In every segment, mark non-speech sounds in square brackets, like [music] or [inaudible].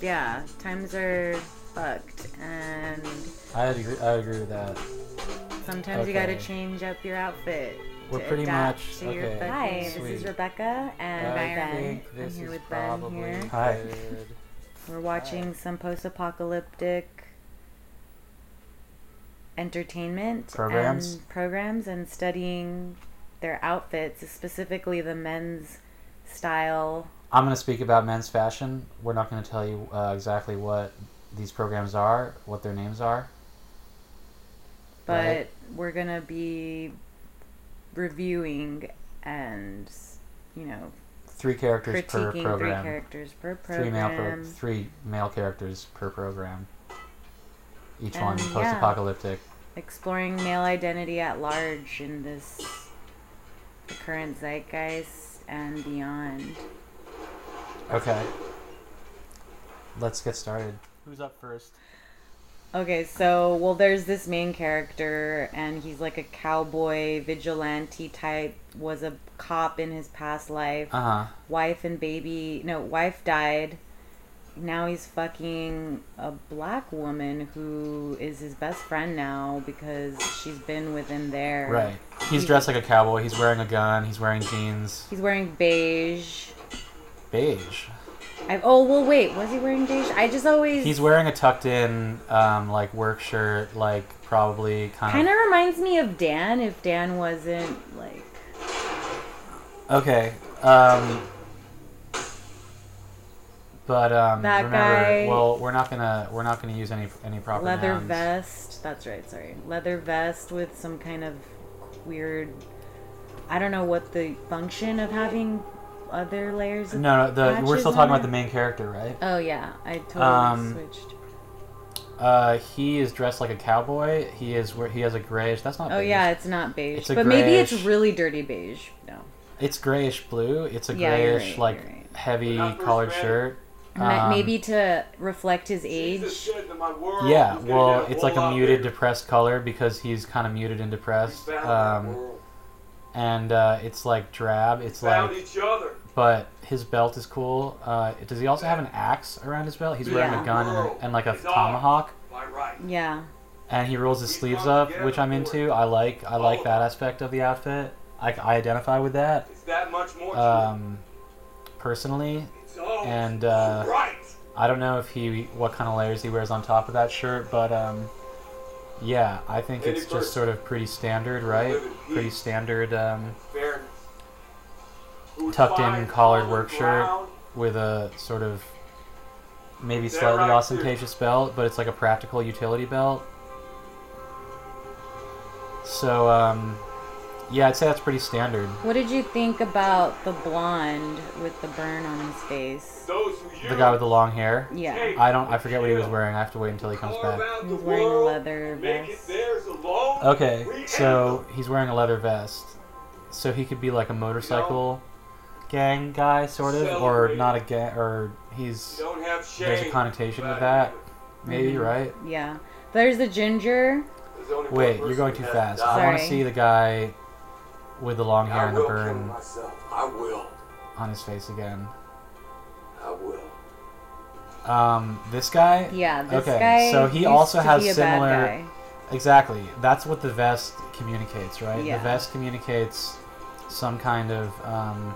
yeah, times are fucked, and I agree. I agree with that. sometimes you gotta change up your outfit. We're to pretty adapt much- to your okay. fucking- Hi, this Sweet. is Rebecca and I Ben. think this I'm here is with Ben probably here. Hi. good. [laughs] We're watching some post-apocalyptic entertainment Programs? and programs and studying their outfits, specifically the men's style. I'm going to speak about men's fashion. We're not going to tell you uh, exactly what these programs are, what their names are. but Right. we're gonna be reviewing and you know Three characters per critiquing three program. characters per Three male, pro- program. three male characters per program. Each And, one post-apocalyptic. exploring male identity at large in this the current zeitgeist and beyond. Okay. Let's get started. Who's up first? Okay, so well, there's this main character, and he's like a cowboy vigilante type. Was a cop in his past life. Uh huh. wife and baby no wife died now he's fucking a black woman who is his best friend now because she's been with him there Right. He's dressed like a cowboy. He's wearing a gun. He's wearing jeans. he's wearing beige Beige. I, oh well wait was he wearing beige i just always He's wearing a tucked in, um, like work shirt, like probably kind, of. kind of reminds me of dan if dan wasn't like Okay. Um, but um, That remember, guy- well, we're not gonna we're not gonna use any any proper leather nouns. vest that's right sorry leather vest with some kind of weird i don't know what the function of having other layers of No, no, the we're still talking about the main character, right? Oh yeah, I totally Um, switched. Uh, he is dressed like a cowboy. He is where he has a grayish. That's not. Oh beige. yeah, it's not beige, It's a but maybe it's grayish- really dirty beige. No, It's grayish blue. It's a Yeah, you're grayish right, like you're right. heavy When I collared read it- shirt. Ma- Um, maybe to reflect his age. said that my world Yeah, well, it's like a muted, bigger. depressed color because he's kind of muted and depressed. Um, and uh, it's like drab. It's like, each other. But his belt is cool. Uh, does he also have an axe around his belt? He's wearing Yeah. a gun and, a, and like a tomahawk, Yeah, and he rolls his sleeves up, which I'm into. I like. I like that aspect of the outfit. I, I identify with that It's that much more um, personally. true. It's all and, uh. I don't know if he what kind of layers he wears on top of that shirt, but um, yeah, I think it's just sort of pretty standard, right? live in peace. Pretty standard um, Fairness. Who would tucked in collared work shirt with a sort of maybe slightly right, ostentatious belt, but it's like a practical utility belt. So um, yeah, I'd say that's pretty standard. What did you think about the blonde with the burn on his face? Those who you The guy with the long hair. Yeah, I don't. I forget what he was wearing. I have to wait until he comes back. He's wearing a leather vest. Okay, so he's wearing a leather vest. So he could be like a motorcycle gang guy, sort of, or not a gang, or he's Don't have shame. there's a connotation with that. it. Maybe Mhm. right? yeah. There's the ginger. There's Wait, you're going too fast. died. I want to see the guy with the long hair I and the will burn. I will. on his face again. I will. Um, this guy. Yeah, this Okay, guy. so he used also has similar- Exactly. That's what the vest communicates, right? Yeah. The vest communicates some kind of um,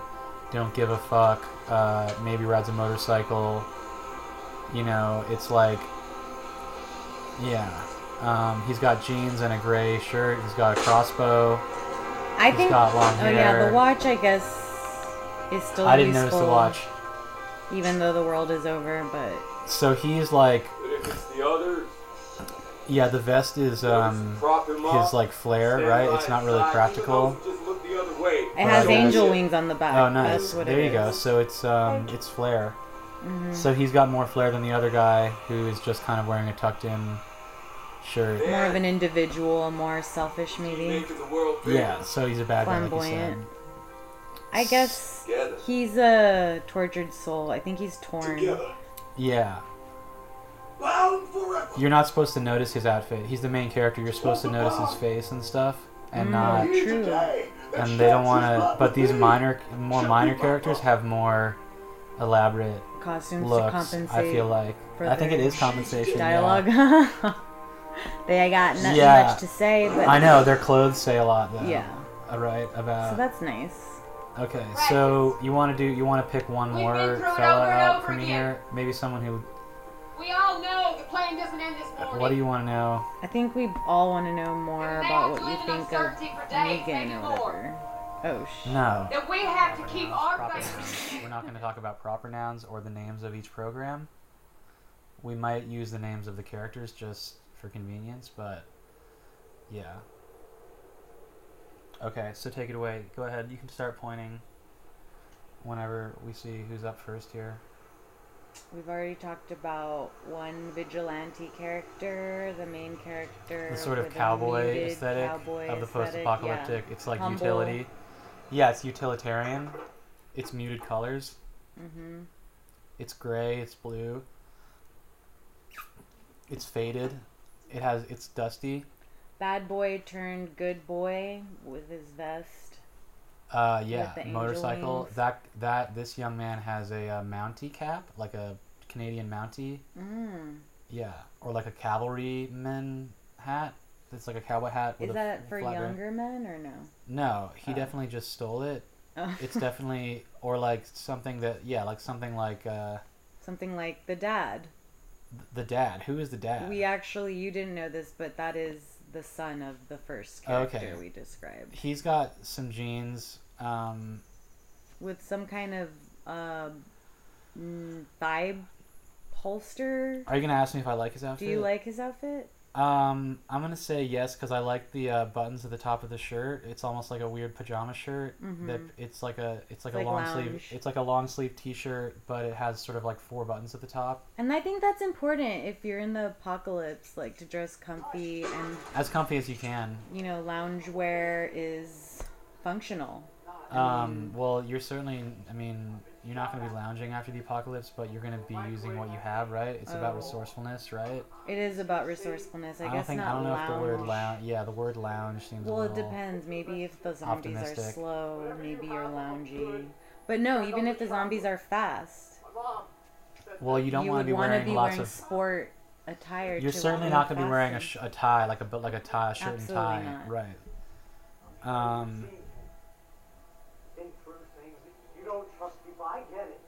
don't give a fuck. Uh, maybe rides a motorcycle. You know, it's like, yeah. Um, he's got jeans and a gray shirt. He's got a crossbow. I He's think. got long Oh yeah, the watch I guess is still. I didn't notice the useful, watch. even though the world is over. But So he's like, But if it's the others, yeah, the vest is um, prop him up, his like flare, right? It's not really side, practical. Even though you Just look the other way. it has angel wings on the back. Oh, That's nice. what There it you go. So it's um, it's flare. Mhm. So he's got more flair than the other guy, who is just kind of wearing a tucked-in shirt. More of an individual, more selfish maybe. Making the world bigger. Yeah, so he's a bad guy, like. Flamboyant. I guess Together. he's a tortured soul. I think he's torn. Together. Yeah, Bound forever. you're not supposed to notice his outfit. He's the main character. You're supposed to notice his face and stuff, and Mm. not. True. Today, that And they don't want to. But these minor, more minor characters have more elaborate Costumes to looks. compensate I feel like for I think it is their is compensation. yeah. dialogue. [laughs] they got nothing Yeah. much to say, but I know their clothes say a lot though. Yeah. Uh, Right about. So that's nice. okay, so you want to do? You want to pick one We've more been through it fella over and out over for me here? Maybe someone who. We all know the plane doesn't end this morning. What do you want to know? I think we all want to know more about what you think of uncertainty for days, Megan or whatever. Oh sh. No. That we have to keep our Proper faith. nouns. We're not going to talk about proper nouns or the names of each program. We might use the names of the characters just for convenience, but yeah. Okay, so take it away. Go ahead. You can start pointing whenever we see who's up first here. We've already talked about one vigilante character, the main character. The sort of cowboy aesthetic cowboy of the post-apocalyptic. It's like Humble. utility. Yeah, it's utilitarian. It's muted colors. Yeah. hmm It's gray. It's blue. It's faded. It has. It's dusty. Bad boy turned good boy with his vest. Uh, yeah, With the angel motorcycle. wings. That that this young man has a uh, Mountie cap, like a Canadian Mountie. Mm. Yeah, or like a cavalryman hat. It's like a cowboy hat. Is a that for younger men or no? No, he Oh. definitely just stole it. Oh. [laughs] It's definitely or like something that yeah, like something like uh, Something like the dad. th- the dad. Who is the dad? We actually, you didn't know this, but that is the son of the first character Okay. we described. He's got some jeans. Um, With some kind of uh, thigh holster. are you gonna ask me if I like his outfit? Do you like his outfit? Um, I'm gonna say yes because I like the uh, buttons at the top of the shirt. It's almost like a weird pajama shirt. That Mhm. it's like a it's like It's a like long lounge. sleeve. It's like a long sleeve T-shirt, but it has sort of like four buttons at the top. And I think that's important if you're in the apocalypse, like to dress comfy and As comfy as you can. you know, loungewear is functional. Um, well, you're certainly. I mean, you're not gonna be lounging after the apocalypse, but you're gonna be using what you have, right? It's about Oh. resourcefulness, right? It is about resourcefulness. I, don't guess think not I don't know lounge. if the word lounge. Yeah, the word lounge seems. Well, it depends. Maybe if the zombies are slow, maybe you're loungy. But no, even if the zombies are fast, Well, you don't you want to be to wearing be lots wearing of. sport attire. You're to certainly not going to be wearing a, sh- a tie, like a like a tie, a shirt Absolutely and tie, not. right? Um, I get it.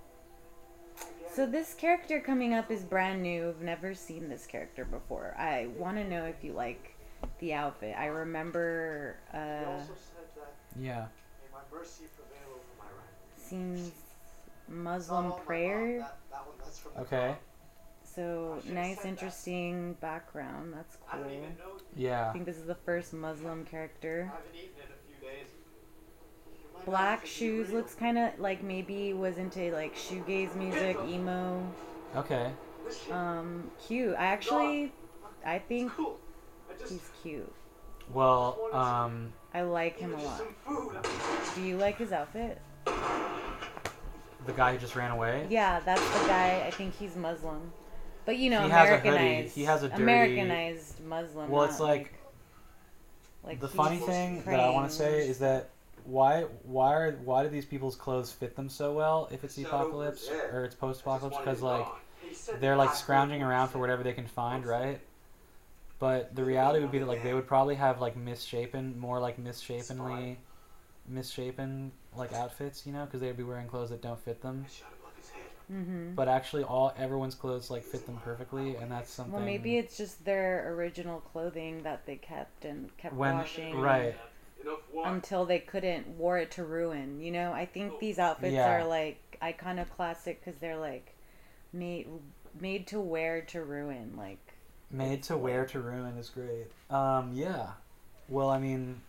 So this character coming up is brand new. I've never seen this character before. I want to know if you like the outfit. I remember uh, also said that yeah. may my mercy prevail over my right. seems Muslim prayer. That, that one, that's from the Okay. Quran. So nice, said that. interesting background. That's cool. don't. I think this is the first Muslim character. I haven't eaten in a few days. You might not Black shoes looks kind of like maybe was into like shoegaze music, emo. Okay. Um, cute. I actually, I think it's cool. I just he's cute. Well, um, I like him a lot. Do you like his outfit? the guy who just ran away. Yeah, that's the guy. I think he's Muslim. But you know, He has a hoodie. Americanized. He has a dirty- Americanized Muslim. Well, it's not like like the funny thing that I want to say is that why why are why do these people's clothes fit them so well if it's the It's apocalypse there. or it's post-apocalypse because like gone. He said they're like scrounging around for whatever they can find, right? But the reality would be that like they would probably have like misshapen, more like misshapenly, misshapen like outfits, you know, because they'd be wearing clothes that don't fit them. I shot above his head. Mhm. But actually, all everyone's clothes like fit them perfectly, and that's something. Well, maybe it's just their original clothing that they kept and kept when washing right. Enough water. until they couldn't wore it to ruin. You know, I think these outfits Yeah. are like iconoclastic because they're like made made to wear to ruin. Like Made to wear to ruin is great. Um, yeah. Well, I mean,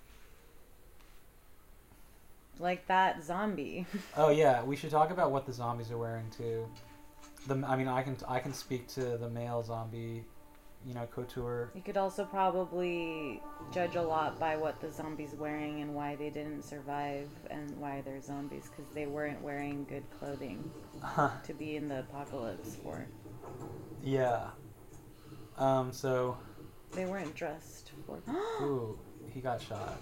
like that zombie. [laughs] oh yeah, we should talk about what the zombies are wearing too. The, I mean, I can I can speak to the male zombie, you know, couture. You could also probably judge a lot by what the zombies wearing and why they didn't survive and why they're zombies because they weren't wearing good clothing to be in the apocalypse for. yeah. Um. So, They weren't dressed for. [gasps] ooh, he got shot.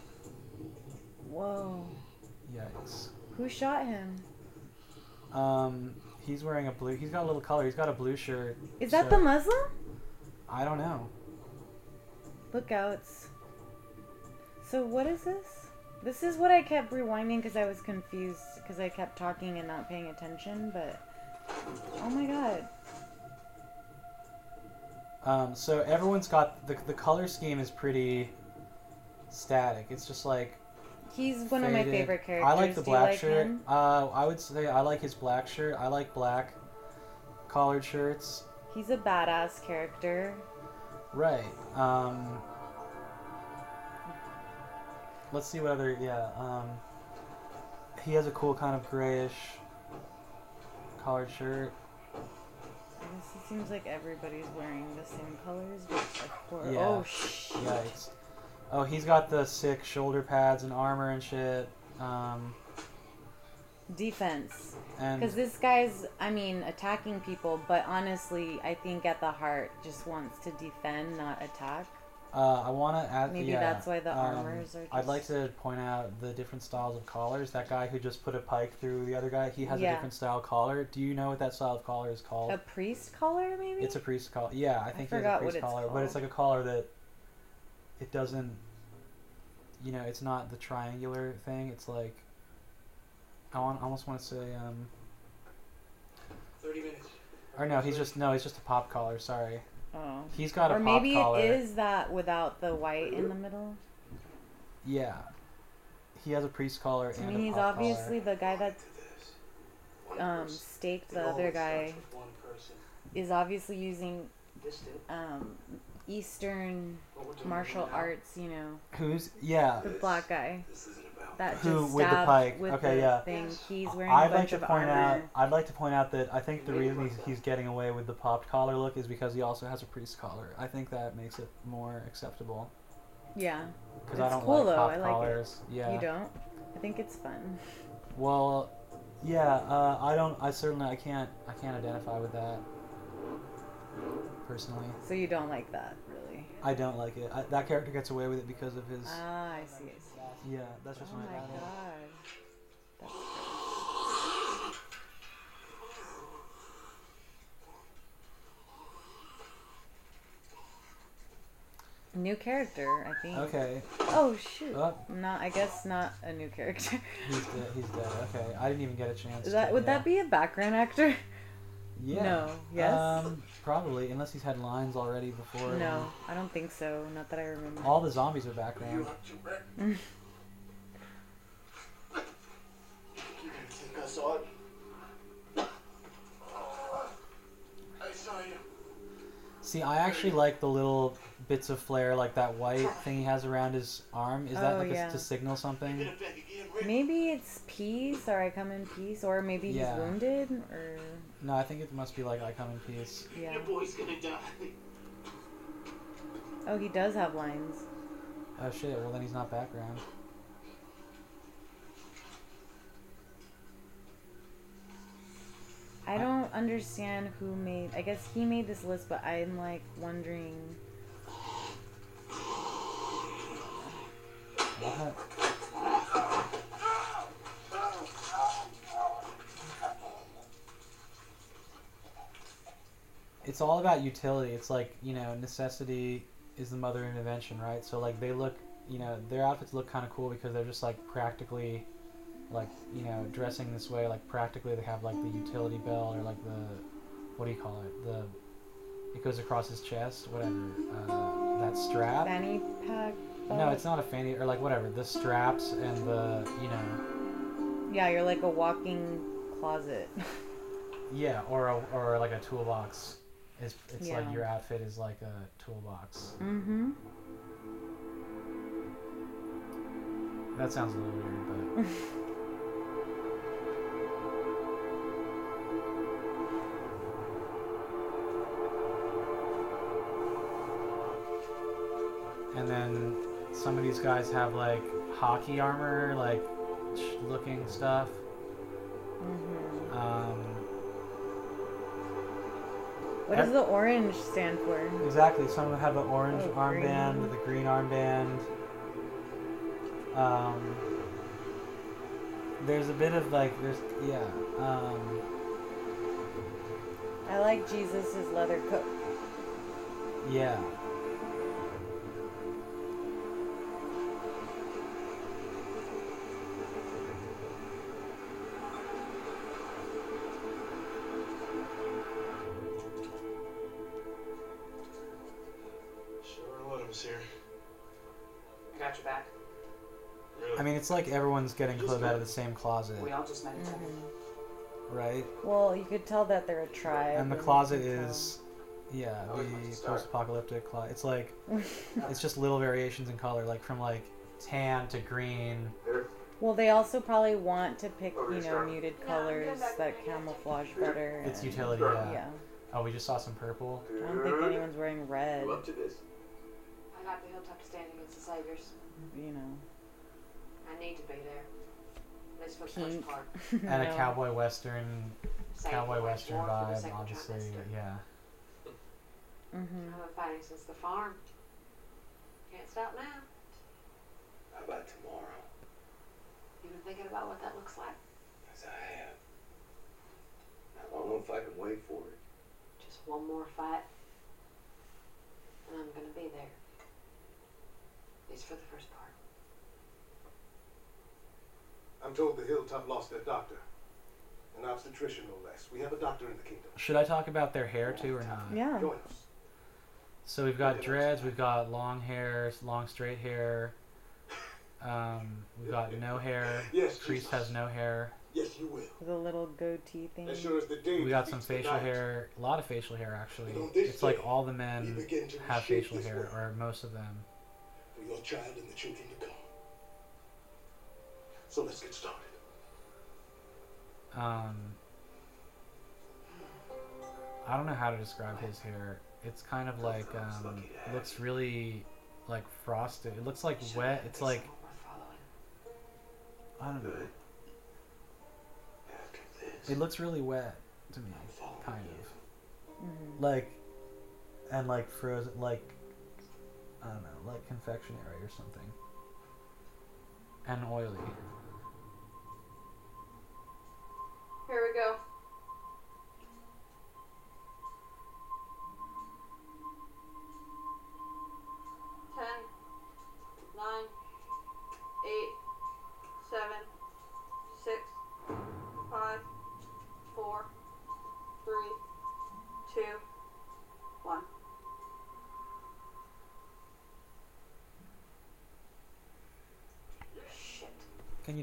Whoa! Yikes. Who shot him? Um, He's wearing a blue. He's got a little color. He's got a blue shirt. Is that so- the Muslim? I don't know. Lookouts. So what is this? This is what I kept rewinding because I was confused because I kept talking and not paying attention. But oh my god, Um, so everyone's got the the color scheme is pretty static. It's just like he's one of my favorite characters. I like the Do black like shirt. Uh, I would say I like his black shirt. I like black collared shirts. He's a badass character. Right. Um, let's see what other. Yeah. Um, he has a cool kind of grayish collared shirt. I guess it seems like everybody's wearing the same colors, but of course. Yeah. Oh shit. Yikes. Oh, he's got the sick shoulder pads and armor and shit. Um, Defense. Because this guy's, I mean, attacking people, but honestly, I think at the heart just wants to defend, not attack. uh, I want to add. Maybe yeah, that's why the um, armors are I'd like to point out the different styles of collars. That guy who just put a pike through the other guy, he has Yeah. a different style collar. Do you know what that style of collar is called? A priest collar, maybe? It's a priest collar. Yeah, I think he has a forgot what it's collar, but it's like a collar that it doesn't. You know, it's not the triangular thing. It's like I want, almost want to say, um, 30 minutes. or no, he's just no, he's just a pop collar. Sorry, Oh. he's got a pop collar. Or pop maybe collar. it is that without the white in the middle. Yeah, he has a priest collar I and mean, a he's obviously collar. the guy that um, staked the other guy. with one person. Is obviously using Distant. um, Eastern What we're doing martial arts, you know, Who's yeah? the black guy This isn't about that Who just with the pike? with Okay, the yeah. thing. He's wearing I'd a like to of point out. I'd like to point out that I think the reason he's, he's getting away with the popped collar look is because he also has a priest collar. I think that makes it more acceptable Yeah, because I don't cool, like though. popped I like it. collars. Yeah. you don't. I think it's fun. [laughs] Well, yeah. Uh, I don't. I certainly. I can't. I can't identify with that personally. So you don't like that, really? I don't like it. I, that character gets away with it because of his. Ah, I see. I see. Yeah, that's just Oh my my bad. god. That's New character, I think. Okay. Oh shoot. Oh. Not. I guess not a new character. He's dead. He's dead. Okay. I didn't even get a chance. Is that to, would yeah. that be a background actor? [laughs] Yeah. No. Yes. Um, probably, unless he's had lines already before. no, I don't think so. Not that I remember. All the zombies are You background. [laughs] have to wreck. You're gonna take us on. I saw you. See, I actually like the little bits of flair, like that white thing he has around his arm. Is that Oh, like a- to signal something? Get it back again, Rick. Maybe it's peace, or I come in peace, or maybe Yeah. he's wounded, or No, I think it must be like I come in peace. yeah. Your boy's gonna die. Oh, he does have lines. Oh shit, well then he's not background. I don't understand who made. I guess he made this list, but I'm like wondering. What? It's all about utility. It's like, you know, necessity is the mother of invention, right? So like they look, you know, their outfits look kind of cool because they're just like practically like, you know, dressing this way like practically they have like the utility belt or like the what do you call it? The it goes across his chest, whatever. Uh, that strap. Fanny pack. No, it's not a fanny or like whatever. The straps and the you know Yeah, you're like a walking closet. [laughs] yeah, or a, or like a toolbox. It's it's like your outfit is like a toolbox. mm-hmm. That sounds a little weird, but [laughs] and then some of these guys have like hockey armor, like looking stuff. Mm-hmm. Um, What does the orange stand for? Exactly. Some of them have the orange Oh, armband, green. the green armband. Um, there's a bit of like there's yeah. Um, I like Jesus's leather coat. Yeah. Like everyone's getting clothes out of the same closet, We all just met each other. Mm-hmm. right? Well, you could tell that they're a tribe. And the closet can tell. is, yeah, I would like to the start. post-apocalyptic closet. It's like, [laughs] it's just little variations in color, like from like tan to green. Well, they also probably want to pick, you know, muted colors that camouflage better. It's and- utility, yeah. Yeah. Oh, we just saw some purple. I don't think anyone's wearing red. You up to this? I got the hilltop to stand against the saviors. Mm-hmm. You know. I need to be there. At least for the Pink. first part. [laughs] And a No. cowboy western, Save cowboy the western war for the vibe, second obviously. trimester. Yeah. Mhm. I've been fighting since the farm. Can't stop now. How about tomorrow? You been thinking about what that looks like? As I have. How long if I can wait for it? Just one more fight. And I'm gonna be there. At least for the first part. I'm told the Hilltop lost their doctor. An obstetrician, no less. We have a doctor in the kingdom. Should I talk about their hair too or not? Yeah. Join us. So we've got dreads, we've got long hair, long straight hair. Um, we've got no hair. Yes, Priest Jesus. has no hair. Yes, you will. With a little goatee thing. As sure as the day We got some facial night. hair, a lot of facial hair actually. And on this It's like all the men have facial hair, world or most of them. for your child and the children to come. So let's get started. Um, I don't know how to describe his hair. It's kind of like um, looks really like frosted. It looks like wet. It's like Someone worth following. I don't know. Good. It looks really wet to me, kind of Mhm. like and like frozen like I don't know, like confectionery or something, and oily.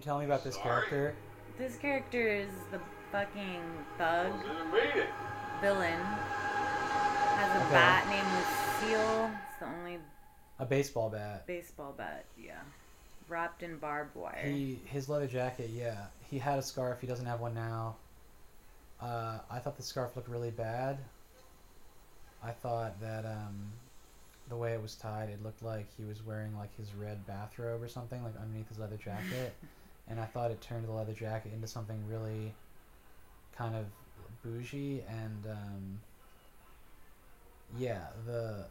Tell me about this character? This character is the fucking thug in a meeting. villain. Has a Okay. bat named Lucille. It's the only A baseball bat. baseball bat, yeah. Wrapped in barbed wire. He his leather jacket, yeah. He had a scarf. He doesn't have one now. Uh, I thought the scarf looked really bad. I thought that um, the way it was tied, it looked like he was wearing like his red bathrobe or something, like underneath his leather jacket. [laughs] and I thought it turned the leather jacket into something really kind of bougie and um, yeah, the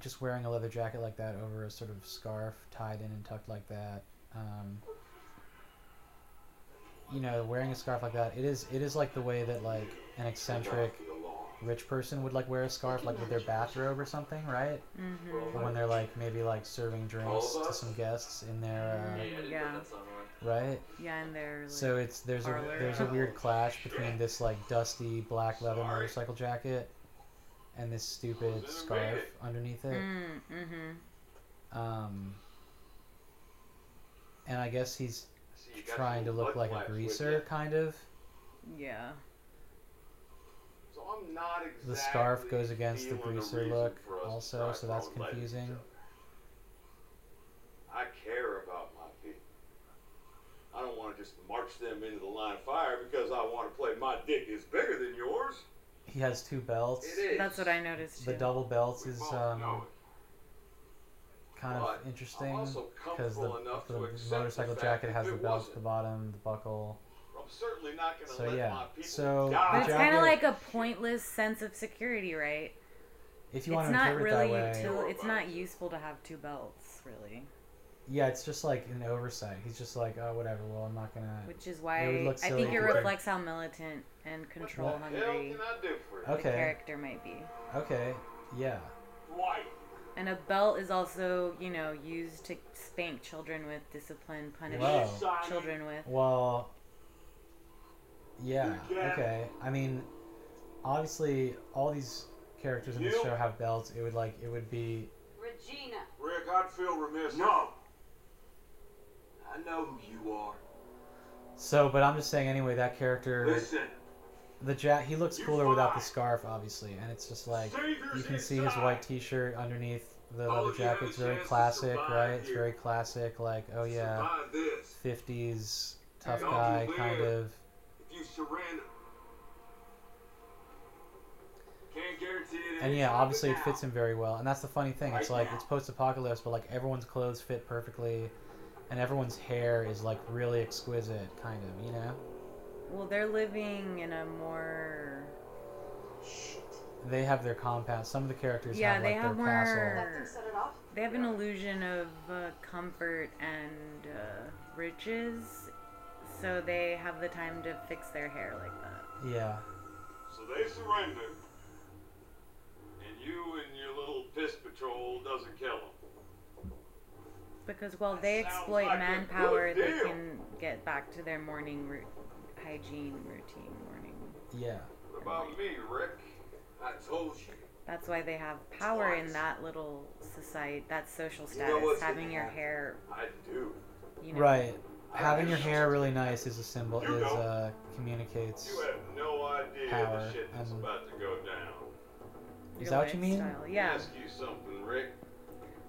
just wearing a leather jacket like that over a sort of scarf tied in and tucked like that. Um, you know, wearing a scarf like that, it is it is like the way that like an eccentric rich person would like wear a scarf, like with their bathrobe or something, right? Mm-hmm. When they're like maybe like serving drinks to some guests in their Yeah. uh, right. Yeah, and they're like, So it's there's a there's a weird [laughs] clash between this like dusty black leather motorcycle jacket and this stupid scarf underneath it. mm, mm-hmm. Um, and I guess he's trying to look like a greaser, kind of. Yeah. So I'm not exactly The scarf goes against the feeling greaser look, for us to also, so that's throwing lead at confusing. I care about my people. I don't want to just march them into the line of fire because I want to play my dick is bigger than yours. He has two belts. It is. That's what I noticed too. The double belts We is um, kind But of interesting because the, the the motorcycle fact jacket has the belt at the bottom, the buckle. I'm certainly not going to So let yeah, my people so die. but it's kind of like a pointless sense of security, right? If you it's want to not interpret really that way, util- it's not useful to have two belts, really. yeah, it's just like an oversight. He's just like, oh, whatever. Well, I'm not gonna. Which is It why would look I think it if you reflects how militant and control What the hell hungry can I do for you? the character might be. Okay. Yeah. White. And a belt is also, you know, used to spank children with, discipline, punish Wow. children with. Well. Yeah. You get it. Okay. I mean, obviously, all these characters in the You- show have belts. It would like it would be Regina. Rick, I'd feel remiss. No. I know who you are. so. But I'm just saying anyway. That character, Listen. the jack, he looks You cooler without the scarf, obviously, and it's just like Savior's you can see his white T-shirt underneath the leather of you have jacket. It's very classic, survive right? It's very classic. Like, oh yeah, 50s tough guy kind of. If you surrender. Can't guarantee it. And yeah, obviously it fits him very well. And that's the funny thing. It's like now. it's post-apocalypse, but like everyone's clothes fit perfectly, and everyone's hair is like really exquisite, kind of. You know, Well, they're living in a more. they have their compound. Some of the characters Yeah, have they like have their more- castle. Let them set it off. They have an illusion of uh, comfort and uh, riches, so they have the time to fix their hair like that. Yeah, So they surrender, and you and your little piss patrol doesn't kill them. Because while they That sounds exploit like manpower, they can get back to their morning ru- hygiene routine. Morning. yeah. What about me, Rick? I told you. That's why they have power in that little society, that social You know status. having your happen. hair, I do. you know. Right. Having your hair really nice is a symbol. You Is uh communicates. You have no idea Power the shit that's and- about to go down. Is that what you mean? lifestyle. Let me Yeah. ask you something, Rick.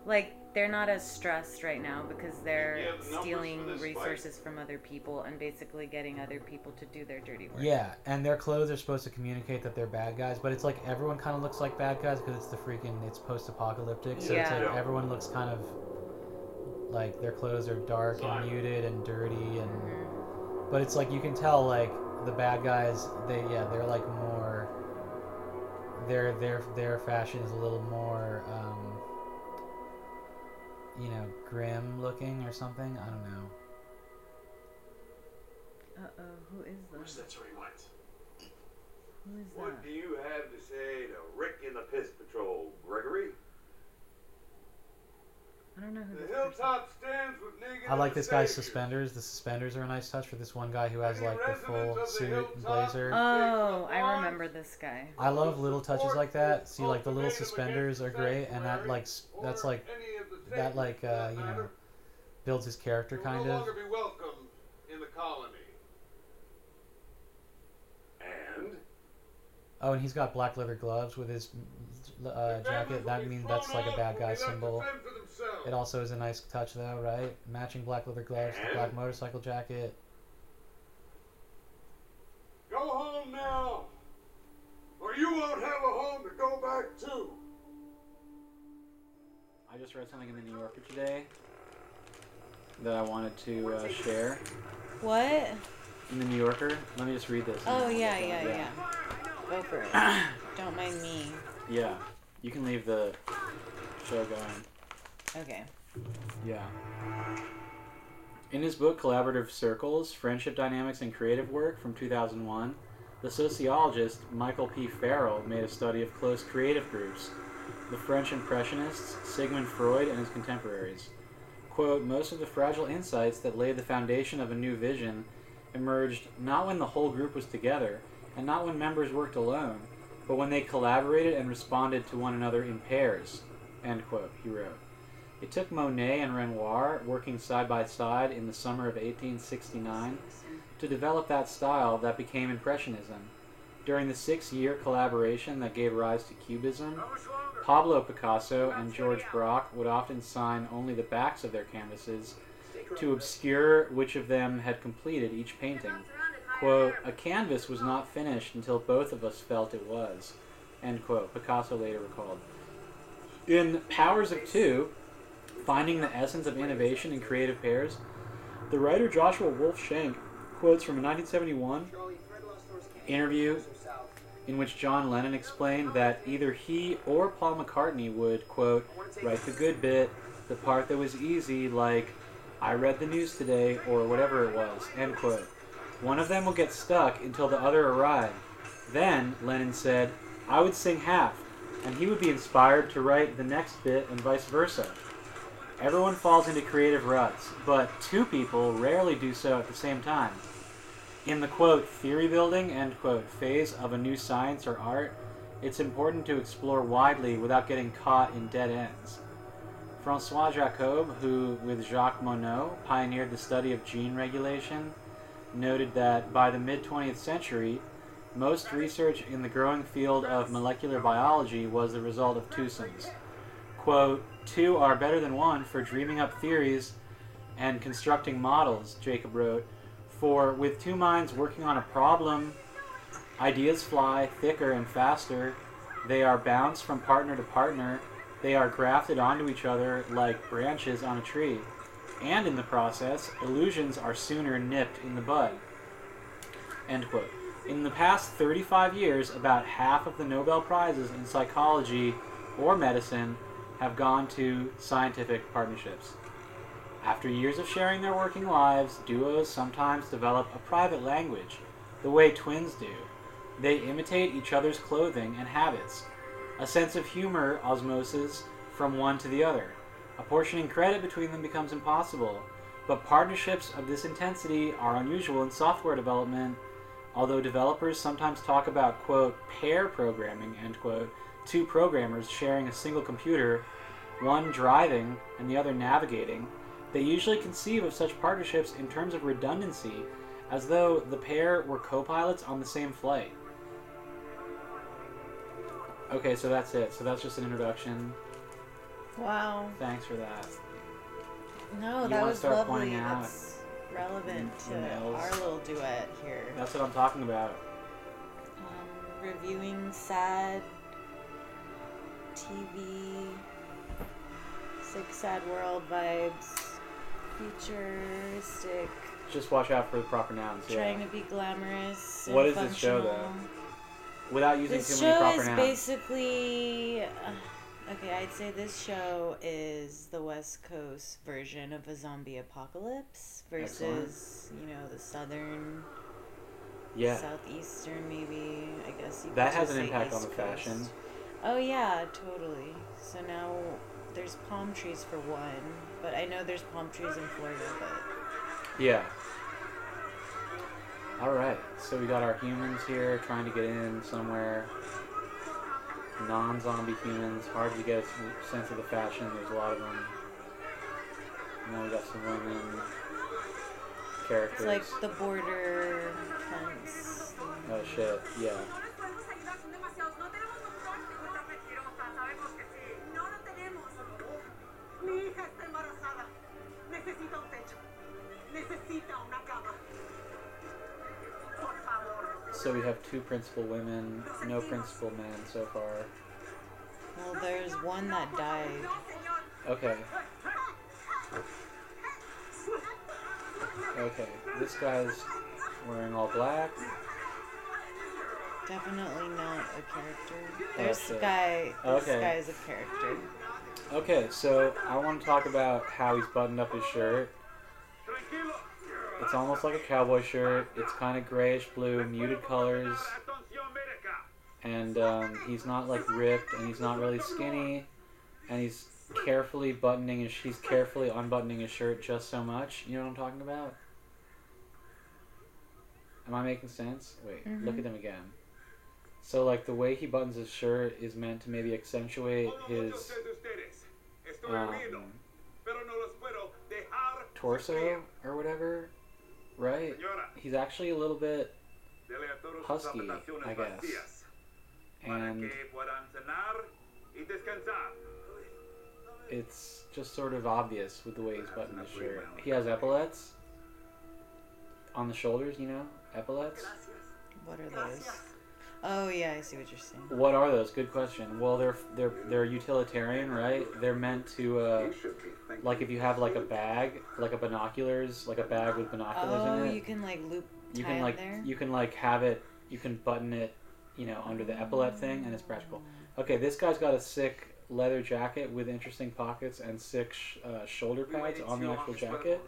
Like they're not as stressed right now because they're the stealing for this fight? resources from other people and basically getting other people to do their dirty work. Yeah, and their clothes are supposed to communicate that they're bad guys, but it's like everyone kind of looks like bad guys because it's the freaking it's post-apocalyptic. So it's Yeah. like everyone looks kind of like their clothes are dark and muted and dirty and Mhm. but it's like you can tell like the bad guys they yeah they're like more their their their fashion is a little more um you know grim looking or something i don't know Uh oh, who is Where's that? that Tory White? Who is that? What do you have to say to Rick in the Piss Patrol, Gregory? I don't know who The this person. hilltop stands with Negan i like this guy's Saviors. suspenders the suspenders are a nice touch for this one guy who has like the full suit and blazer Oh, I remember this guy. I love little touches like that. See, like the little suspenders are great, and that like that's like Any of the that like uh, you know builds his character will kind no of. longer be welcome in the colony. And Oh, and he's got black leather gloves with his uh, jacket. That means that's like a bad guy symbol. It also is a nice touch though, right? Matching black leather gloves, the black motorcycle jacket. Go home now, or you won't have a home to go back to. I just read something in the New Yorker today that I wanted to uh, share. What? In the New Yorker, let me just read this. Oh yeah, yeah, yeah. Go for it. [coughs] Don't mind me. Yeah, you can leave the show going. Okay. Yeah. In his book Collaborative Circles Friendship Dynamics and Creative Work from 2001, the sociologist Michael P. Farrell made a study of close creative groups, the French Impressionists, Sigmund Freud, and his contemporaries. Quote, most of the fragile insights that laid the foundation of a new vision emerged not when the whole group was together, and not when members worked alone, but when they collaborated and responded to one another in pairs. End quote, he wrote. It took Monet and Renoir working side by side in the summer of 1869 to develop that style that became Impressionism. During the six year collaboration that gave rise to Cubism, Pablo Picasso and George Braque would often sign only the backs of their canvases to obscure which of them had completed each painting. Quote, a canvas was not finished until both of us felt it was. End quote, Picasso later recalled. In Powers of Two, Finding the Essence of Innovation in Creative Pairs, the writer Joshua Wolf Shenk quotes from a 1971 interview in which John Lennon explained that either he or Paul McCartney would, quote, write the good bit, the part that was easy, like, I read the news today, or whatever it was, end quote. One of them will get stuck until the other arrived. Then, Lennon said, I would sing half, and he would be inspired to write the next bit and vice versa. Everyone falls into creative ruts, but two people rarely do so at the same time. In the quote, theory building, end quote, phase of a new science or art, it's important to explore widely without getting caught in dead ends. Francois Jacob, who with Jacques Monod pioneered the study of gene regulation, noted that by the mid 20th century, most research in the growing field of molecular biology was the result of twosomes. Quote, two are better than one for dreaming up theories and constructing models, Jacob wrote, for with two minds working on a problem, ideas fly thicker and faster, they are bounced from partner to partner, they are grafted onto each other like branches on a tree, and in the process, illusions are sooner nipped in the bud. End quote. In the past 35 years, about half of the Nobel Prizes in psychology or medicine have gone to scientific partnerships. After years of sharing their working lives, duos sometimes develop a private language, the way twins do. They imitate each other's clothing and habits. A sense of humor osmoses from one to the other. Apportioning credit between them becomes impossible, but partnerships of this intensity are unusual in software development, although developers sometimes talk about, quote, pair programming, end quote, two programmers sharing a single computer, one driving and the other navigating, they usually conceive of such partnerships in terms of redundancy, as though the pair were co pilots on the same flight. Okay, so that's it. So that's just an introduction. Wow. Thanks for that. No, You that was lovely. That's relevant to emails? our little duet here. That's what I'm talking about. Um, reviewing sad TV, sick sad world vibes, futuristic, Just watch out for the proper nouns. trying Yeah. to be glamorous. What is this show, though? Without using This too many proper nouns. This show is basically. Uh, okay, I'd say this show is the West Coast version of a zombie apocalypse versus, you know, the southern, yeah. southeastern, maybe. I guess you That has an impact on East the fashion. Oh, yeah, totally. So now there's palm trees for one, but I know there's palm trees in Florida, but. Yeah. All right. So we got our humans here trying to get in somewhere. Non-zombie humans. Hard to get a sense of the fashion. There's a lot of them. And then we got some women characters. It's like the border fence. oh shit. Yeah. podemos ayudar con demasiados. No tenemos opción. No seas mentirosa. Sabemos que sí. No lo tenemos. Mi hija está embarazada. Necesita un techo. Necesita una cama. So we have two principal women, no principal men so far. Well, there's one that died. Okay. Okay. This guy's wearing all black. Definitely not a character. There's shit. Sky. This Okay. guy is a character. Okay, so I want to talk about how he's buttoned up his shirt. Tranquilo. It's almost like a cowboy shirt. It's kind of grayish blue, muted colors, and um, he's not like ripped, and he's not really skinny, and he's carefully buttoning his. He's carefully unbuttoning his shirt just so much. You know what I'm talking about? Am I making sense? Wait, look Mhm. at him again. So like the way he buttons his shirt is meant to maybe accentuate his muchos de ustedes, estoy herido, um, pero no los puedo dejar torso or whatever, right? He's actually a little bit dele a todos sus Husky, I guess. and que puedan cenar y descansar. it's just sort of obvious with the way he's buttoned his shirt. He has epaulets on the shoulders, you know, epaulets. What are those? Oh yeah, I see what you're saying. What are those? Good question. Well, they're they're they're utilitarian, right? They're meant to uh, You should be thinking. like if you have like a bag, like a binoculars, like a bag with binoculars Oh, in it. you can like loop you tie can 'em like there. you can like have it you can button it you know under the epaulet thing and it's practical okay this guy's got a sick leather jacket with interesting pockets and sick sh- uh, shoulder pads on the actual jacket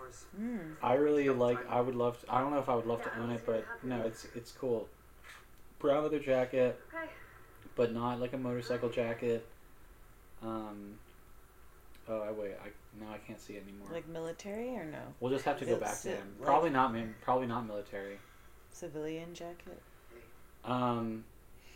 ours. Hmm. I really like. I would love. To, I don't know if I would love to own it, but no, it's it's cool. Brown leather jacket, Okay. but not like a motorcycle jacket. Um. Oh, I wait. I now I can't see it anymore. Like military or no? we'll just have to go it's back to it- him. like- Probably not. mi- Probably not military. Civilian jacket. Um,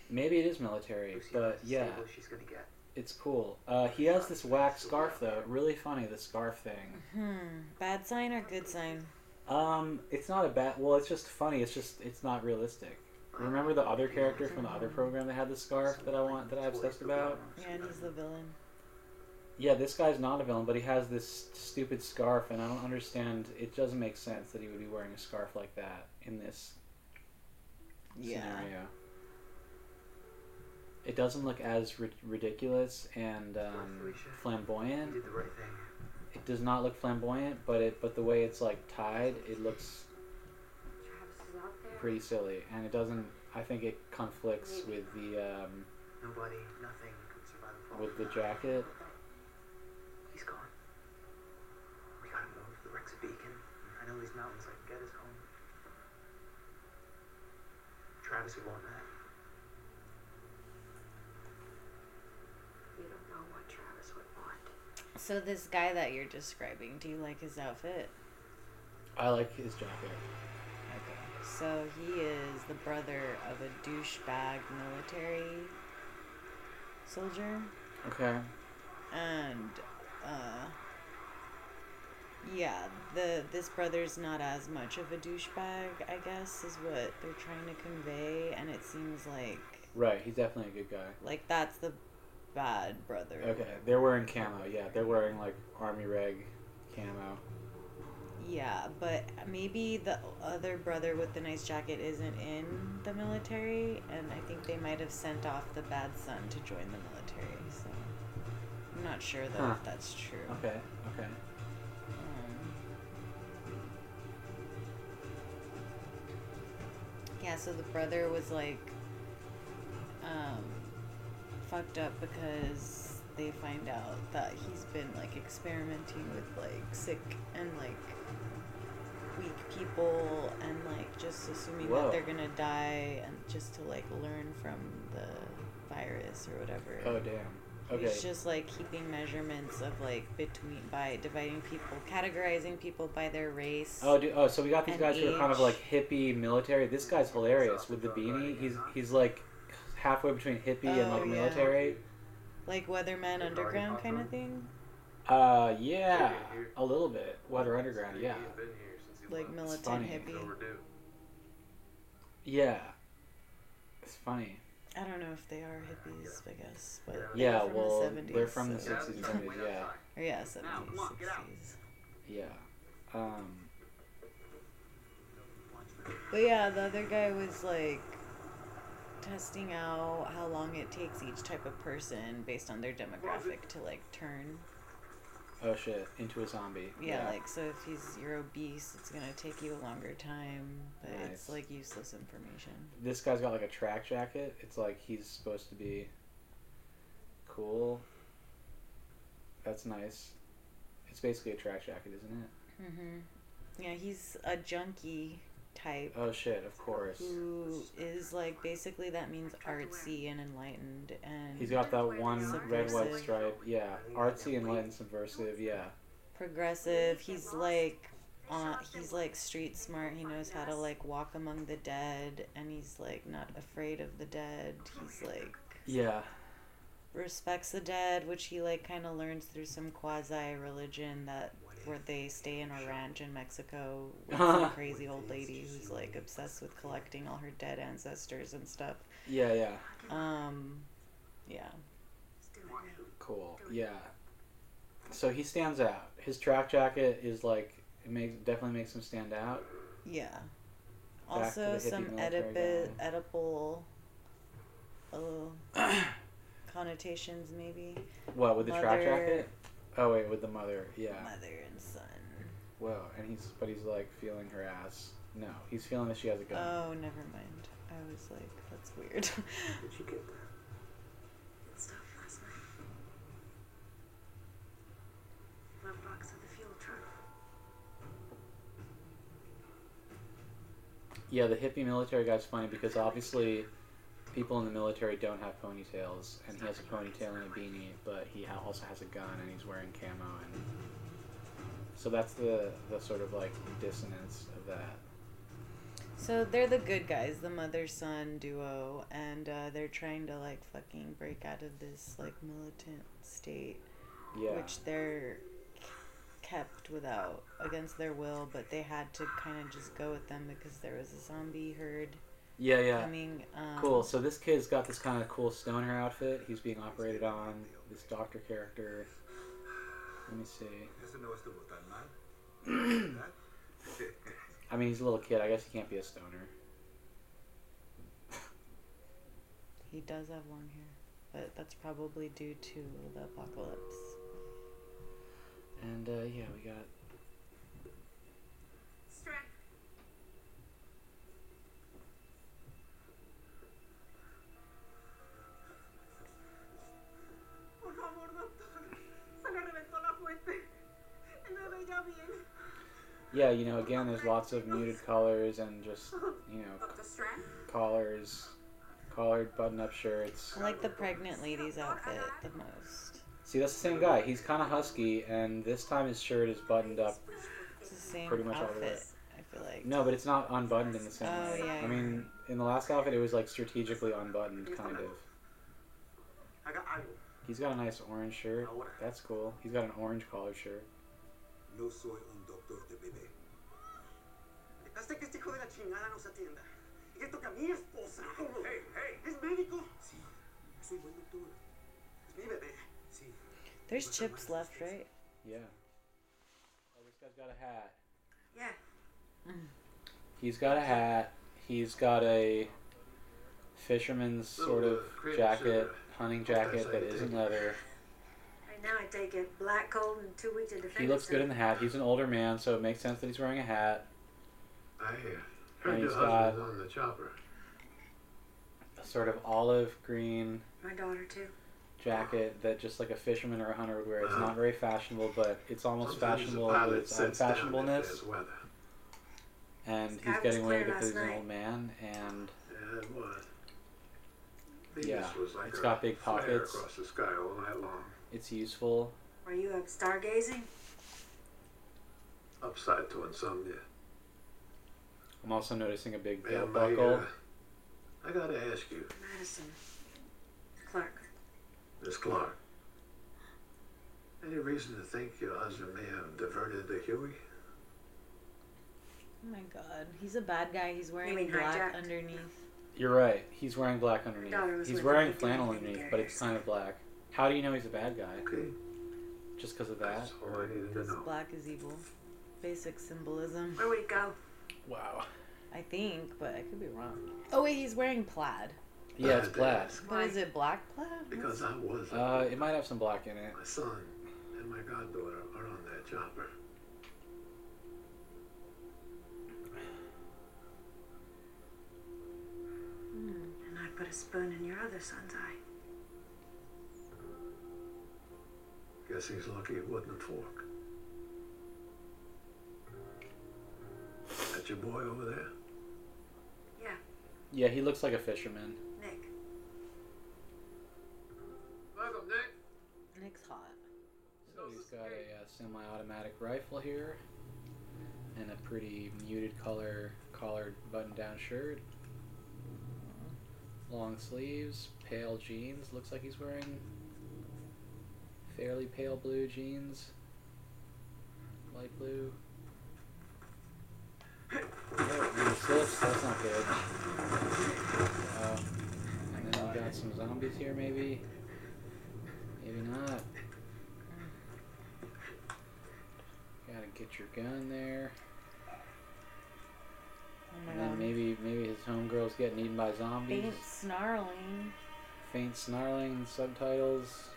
maybe it is military, but yeah, she's gonna get. it's cool. Uh, he has this wax scarf though. Really funny. The scarf thing. Hmm. Bad sign or good sign? Um, it's not a bad. Well, it's just funny. It's just it's not realistic. Remember the other character from the other program that had the scarf that I want that I obsessed about? Yeah, and he's the villain. Yeah, this guy's not a villain, but he has this stupid scarf, and I don't understand. It doesn't make sense that he would be wearing a scarf like that in this scenario. It doesn't look as ri- ridiculous and um, flamboyant. did the right thing. It does not look flamboyant, but it but the way it's like tied, it looks Travis is out there. Pretty silly, and it doesn't. I think it conflicts with the um, Nobody, nothing could survive a fall. with the jacket. He's gone. We gotta move. The wreck's a beacon. I know these mountains. I can get us home. Travis would want that. You don't know what Travis would want. So this guy that you're describing, do you like his outfit? I like his jacket. So he is the brother of a douchebag military soldier. Okay. and uh yeah the this brother's not as much of a douchebag i guess is what they're trying to convey and it seems like Right. He's definitely a good guy. like that's the bad brother Okay. They're wearing camo. Yeah, they're wearing like army reg camo. Yeah but maybe the other brother with the nice jacket isn't in the military and i think they might have sent off the bad son to join the military so i'm not sure though Huh. if that's true Okay. Okay. Um, yeah, so the brother was like um, fucked up because they find out that he's been like experimenting with like sick and like weak people and like just assuming Whoa. that they're gonna die and just to like learn from the virus or whatever. Oh damn. Okay. He's just like keeping measurements of like between by dividing people, categorizing people by their race. Oh, dude, oh, so we got these and guys who are kind of like hippie military. This guy's hilarious with the beanie. He's he's like halfway between hippie and Oh, like yeah. military. like Weatherman Underground kind of thing, Uh, yeah, a little bit. Weather Underground, yeah, like militant funny. hippie. yeah. It's funny. I don't know if they are hippies, I guess, but they're Yeah, from well, the 70s, they're from the so- sixties, seventies. Yeah, Or yeah, seventies, sixties. yeah. Um, But yeah, the other guy was like testing out how long it takes each type of person based on their demographic to like turn. Oh shit, into a zombie. Yeah, like so if he's you're obese, it's gonna take you a longer time, but Nice. it's like useless information. this guy's got like a track jacket. It's like he's supposed to be cool. That's nice. It's basically a track jacket, isn't it? Mm-hmm. Yeah, he's a junkie type Oh shit, of course. who is like basically that means artsy and enlightened and He's got that one red white stripe. Yeah, artsy and light and subversive. Yeah. progressive. He's like uh, he's like street smart. He knows how to like walk among the dead and he's like not afraid of the dead. He's like Yeah. respects the dead, which he like kind of learns through some quasi religion that where they stay in a ranch in Mexico with [laughs] some crazy old lady who's like obsessed with collecting all her dead ancestors and stuff. Yeah, yeah. Um, yeah. Cool. Yeah. So he stands out. His track jacket is like it makes definitely makes him stand out. Yeah. Back Also, some Oedipal, [coughs] Oedipal uh, connotations, maybe. What with the track jacket? Oh wait, with the mother, yeah. Mother and son. Well, and he's but he's like feeling her ass. No, he's feeling that she has a gun. Oh, never mind. I was like, that's weird. Did [laughs] she get that stuff last night? Box of the fuel truck. Yeah, the hippie military guy's funny because obviously people in the military don't have ponytails, and he has a ponytail and a beanie, but he ha- also has a gun and he's wearing camo, and so that's the the sort of like dissonance of that. So they're the good guys, the mother son duo, and uh, they're trying to like fucking break out of this like militant state, Yeah, which they're kept without against their will, but they had to kind of just go with them because there was a zombie herd yeah, yeah. coming. Um, Cool. So this kid's got this kind of cool stoner outfit. He's being operated on. This doctor character. Let me see. Eso no estuvo tan mal. ¿Verdad? I mean, he's a little kid. I guess he can't be a stoner. He does have long hair, but that's probably due to the apocalypse. And uh, yeah, we got yeah. You know, again, there's lots of muted colors and just [laughs] you know collars, collared button-up shirts. I like the pregnant lady's outfit the most. See, that's the same guy. He's kind of husky, and this time his shirt is buttoned up. It's the same Pretty much all the way. outfit. I feel like. No, but it's not unbuttoned in the same Oh, way. yeah, I mean, in the last outfit, it was like strategically unbuttoned, kind of. He's got a nice orange shirt. That's cool. He's got an orange collared shirt. No soy un doctor de bebé. Hasta que este hijo de la chingada nos atienda. Y que toca a mi esposa. Hey, hey. ¿Es médico? Sí, soy buen doctor. Es mi bebé. Sí. There's chips left, right? Yeah. Oh, this guy's got a hat. Yeah. He's got a hat. He's got a fisherman's sort of jacket, hunting jacket that isn't leather. Right now, I take it black cold and two weeks of defense. He looks good in the hat. He's an older man, so it makes sense that he's wearing a hat. I uh, And heard your he's got on the chopper. a sort of olive green My daughter too. jacket that just like a fisherman or a hunter would wear. It's not very fashionable, but it's almost fashionable with pilot its sits unfashionableness. weather. And he's getting away clear because he's an old man, and Yeah, it was. Venus Yeah, was like it's a got big pockets. across the sky all night long. It's useful. Were you up stargazing? Upside to insomnia. I'm also noticing a big belt Man, my, buckle. uh, I gotta ask you, Madison. Clark. Miss Clark. Any reason to think your husband may have diverted the Huey? Oh my god, he's a bad guy. He's wearing black hijacked? underneath. You're right. He's wearing black underneath. He's wearing flannel underneath, but it's kind of black. How do you know he's a bad guy? Okay, Just because of that? that's all I needed to Because know. black is evil. Basic symbolism. Where would he go? Wow. I think, but I could be wrong. Oh wait, he's wearing plaid. Yeah, it's Bad plaid. days, What is it? Black plaid? Because I was. Uh, it might have some black in it. my son and my goddaughter are on that chopper. And I put a spoon in your other son's eye. Guess he's lucky it wasn't a fork. That your boy over there? Yeah, Yeah, he looks like a fisherman. Nick. Welcome, Nick. Nick's hot. So he's got a uh, semi-automatic rifle here, and a pretty muted color collared button-down shirt. Long sleeves, pale jeans. Looks like he's wearing fairly pale blue jeans. Light blue. Oh, and he slips. That's not good. Uh, and then we got some zombies here, maybe. Maybe not. Gotta get your gun there. Oh my And then maybe maybe his homegirl's getting eaten by zombies. Faint snarling. Faint snarling subtitles.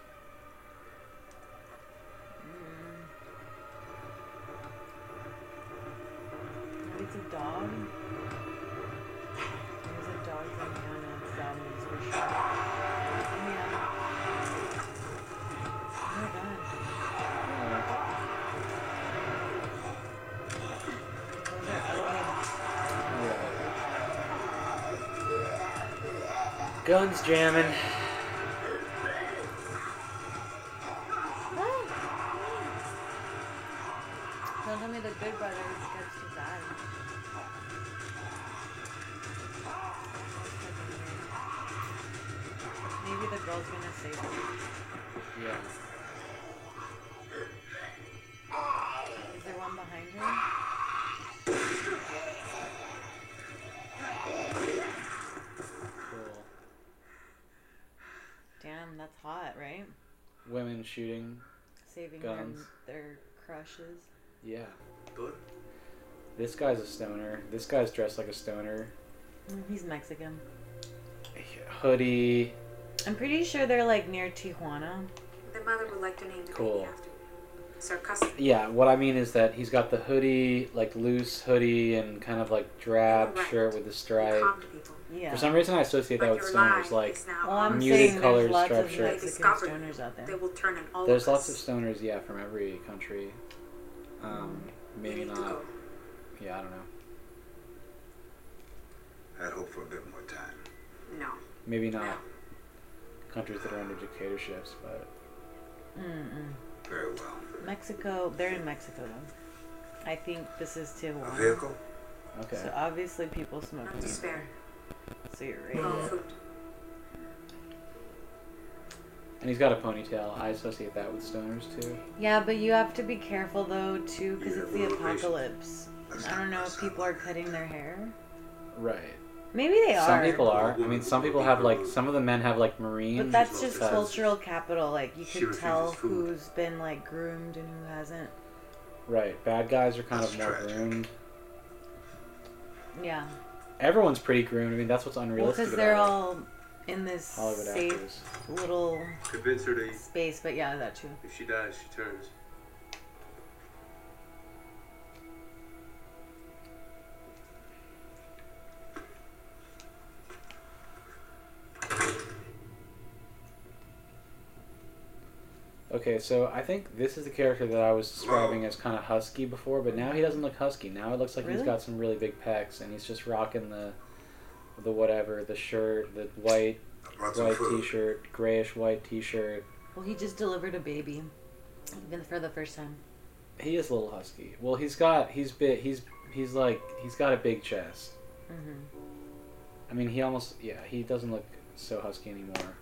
Guns jamming. Women shooting. Saving their, Guns. their crushes. Yeah. Good. This guy's a stoner. This guy's dressed like a stoner. Mm, He's Mexican. Hoodie. I'm pretty sure they're like near Tijuana. The mother would like to name the Cool. baby after me. Sarcastic. Yeah, what I mean is that he's got the hoodie, like loose hoodie, and kind of like drab Right. shirt with the stripe. Calm to people. Yeah. For some reason, I associate that with stoners. Like, well, I'm muted saying colored there's lots striped of shirt. They Mexican discover stoners out there. They will turn on all there's of lots of stoners, yeah, from every country. Um, We maybe not. Yeah, I don't know. I'd hope for a bit more time. No. Maybe not countries that are under dictatorships, but Mm-mm. Very well. Mexico, they're in Mexico though. I think this is A Tijuana. vehicle? okay. So obviously people smoke Not weed. to spare. So you're No right. food. And he's got a ponytail. I associate that with stoners too. Yeah, but you have to be careful though too, because Yeah, it's the apocalypse. I don't know if people are cutting their hair. Right. Maybe they are. Some people are. I mean, some people have like some of the men have like marine. But that's just because- cultural capital. Like you She could tell who's been like groomed and who hasn't. Right. Bad guys are kind That's of more tragic. groomed. Yeah. Everyone's pretty groomed. I mean, that's what's Well, unrealistic because they're about all in this Hollywood safe actors. little Convince her to space. But yeah, that too. If she dies, she turns. Okay, so I think this is the character that I was describing as kind of husky before, but now he doesn't look husky. Now it looks like he's got some really big pecs, and he's just rocking the, the whatever, the shirt, the white I brought some white t-shirt, grayish white t-shirt. Well, he just delivered a baby, even for the first time. He is a little husky. Well, he's got he's big. He's he's like he's got a big chest. hmm I mean, he almost yeah. He doesn't look so husky anymore.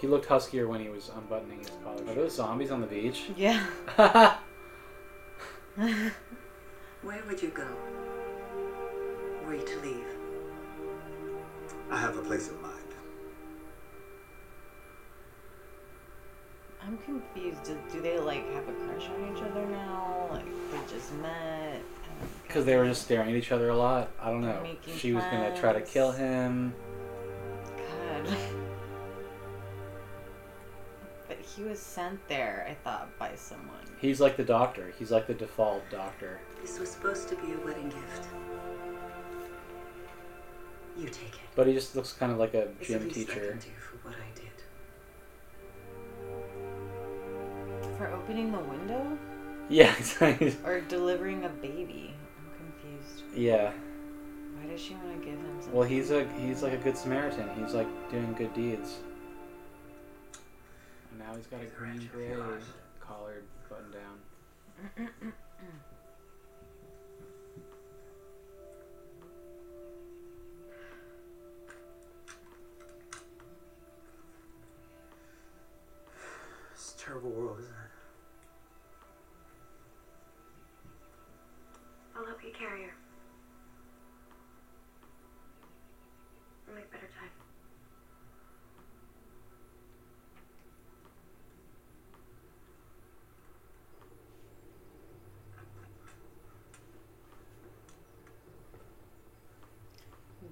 He looked huskier when he was unbuttoning his collar. Are those zombies on the beach? Yeah. [laughs] Where would you go? Were you to leave? I have a place in mind. I'm confused. Do, do they like have a crush on each other now? Like they just met? Because they were just staring at each other a lot. I don't know. Making She was gonna try to kill him. God. [laughs] But he was sent there, I thought, by someone. He's like the doctor. He's like the default doctor. This was supposed to be a wedding gift. You take it. But he just looks kind of like a It's gym least I teacher. can do for what I did. For opening the window? Yeah, [laughs] exactly. Or delivering a baby? I'm confused. yeah. Why does she want to give him something? Well, he's a he's like a good Samaritan. He's like doing good deeds. And now he's got a green beret collared button down. It's a terrible world, isn't it? I'll help you carry her. We'll make better time.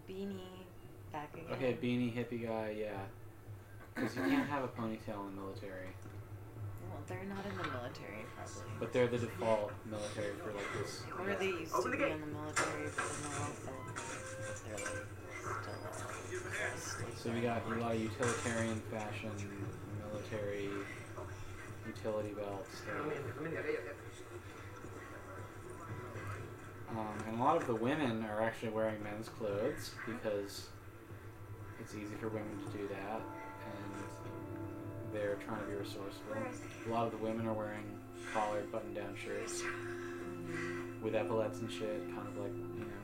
Beanie back again. Okay, beanie hippie guy, yeah. Because you can't have a ponytail in the military. Well, they're not in the military, probably. But they're the default military for like this. Or they used Open to the be gate. in the military, but then the wall fell. But they're like still all. So we got a lot of utilitarian fashion, military, utility belts. Um, and a lot of the women are actually wearing men's clothes because it's easy for women to do that, and they're trying to be resourceful. A lot of the women are wearing collared button-down shirts with epaulets and shit, kind of like you know.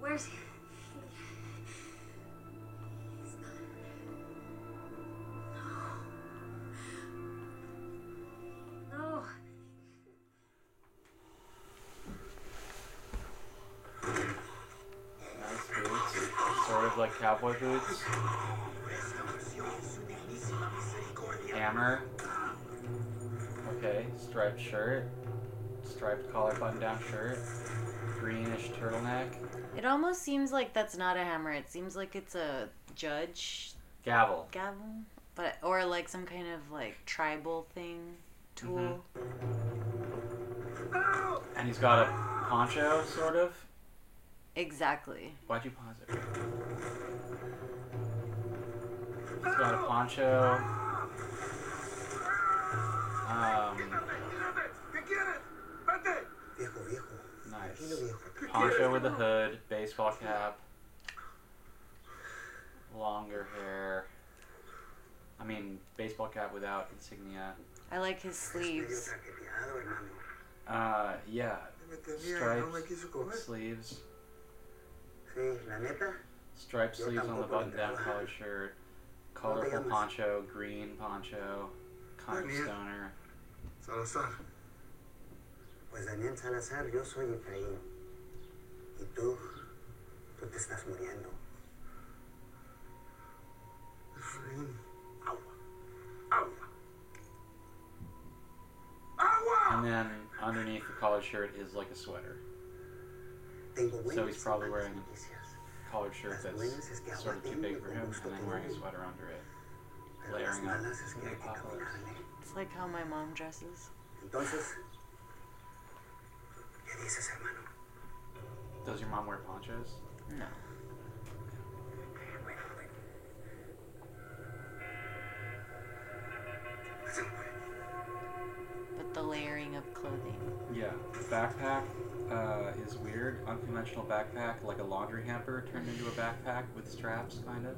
Where's he? Cowboy boots. Hammer. Okay, striped shirt, striped collar button-down shirt, greenish turtleneck, It almost seems like that's not a hammer. It seems like it's a judge gavel. gavel, but or like some kind of like tribal thing tool. Mm-hmm. And he's got a poncho, sort of. Exactly. Why'd you pause it? He's got a poncho. Um, Viejo, viejo. nice. Poncho with a hood, baseball cap, longer hair. I mean, baseball cap without insignia. I like his sleeves. traqueteado. Uh, yeah, Me tenía, no me striped sleeves, Sí, la neta, striped sleeves on the button-down entraba. collared shirt, te colorful poncho, green poncho, kind of stoner. Salazar. Pues Daniel Salazar, yo soy Efraín. Y tú, tú te estás muriendo. Efraín. Agua. Agua. Agua. And then underneath the collared shirt is like a sweater. So he's probably wearing. Collared shirt that's buenas es que sort of too big for him, and then wearing a sweater under it. Layering up malas es que the hay que apocalypse. caminarle. It's like how my mom dresses. Entonces, ¿qué dices, hermano? Does your mom wear ponchos? No. Bueno, bueno. Se muere. But the layering of clothing. Yeah. Backpack uh, is weird. Unconventional backpack, like a laundry hamper turned into a backpack with straps, kind of.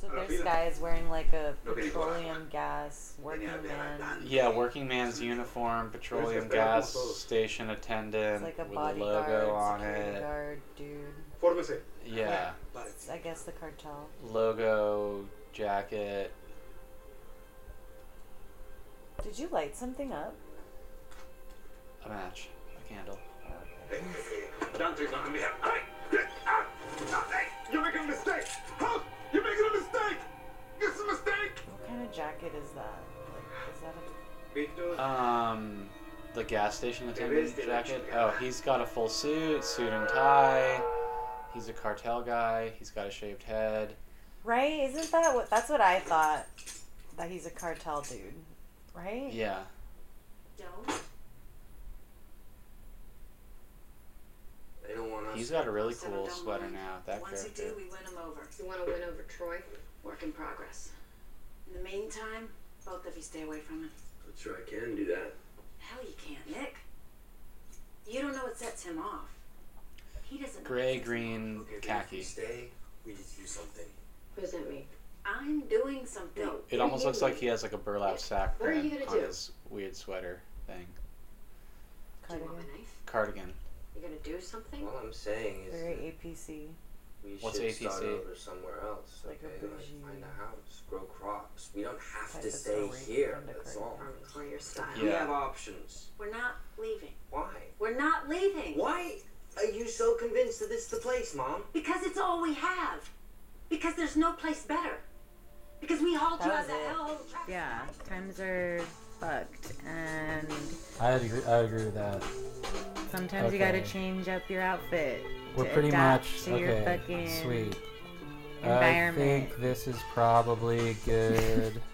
So this guy is wearing like a petroleum gas [laughs] working man. Yeah, working man's uniform, petroleum gas station attendant It's like a with a logo on it. guard dude. Yeah, It's, I guess the cartel. logo, jacket. Did you light something up? A match, a candle. Dante's not gonna be happy. Hey! Ah! Hey! You're making a mistake! Huh? You're making a mistake! It's a mistake! What kind of jacket is that? Like, is that a Victor. Um, the gas station attendant jacket. Oh, he's got a full suit, suit and tie. He's a cartel guy. He's got a shaved head. right? Isn't that what? That's what I thought. That he's a cartel dude, right? Yeah. Don't. They don't want us. He's got a really Seven cool sweater mind. now. That Once you character. do, we win him over. You want to win over Troy? Work in progress. In the meantime, both of you stay away from him. I'm sure I can do that. Hell, you can't, Nick. You don't know what sets him off. He doesn't. know Gray, green, Okay, but if we khaki. stay, we need to do something. What does that mean? Off. I'm doing something. No. It almost looks like he has like a burlap sack What are you gonna on do? his weird sweater thing. Do you Cardigan. want a knife? Cardigan. You're gonna do something? All I'm saying is Very APC. we What's should start APC? over somewhere else. Like a okay, like bougie find a house, grow crops. We don't have type to of stay story here. from the That's all. Or, or your style? We Yeah. have options. We're not leaving. Why? We're not leaving. Why are you so convinced that this is the place, Mom? Because it's all we have. Because there's no place better. Because we hauled you That out was of that it. Yeah, times are fucked, and I agree. I agree with that. sometimes you gotta change up your outfit. We're to pretty adapt much to your okay. fucking Sweet. I think this is probably good. [laughs]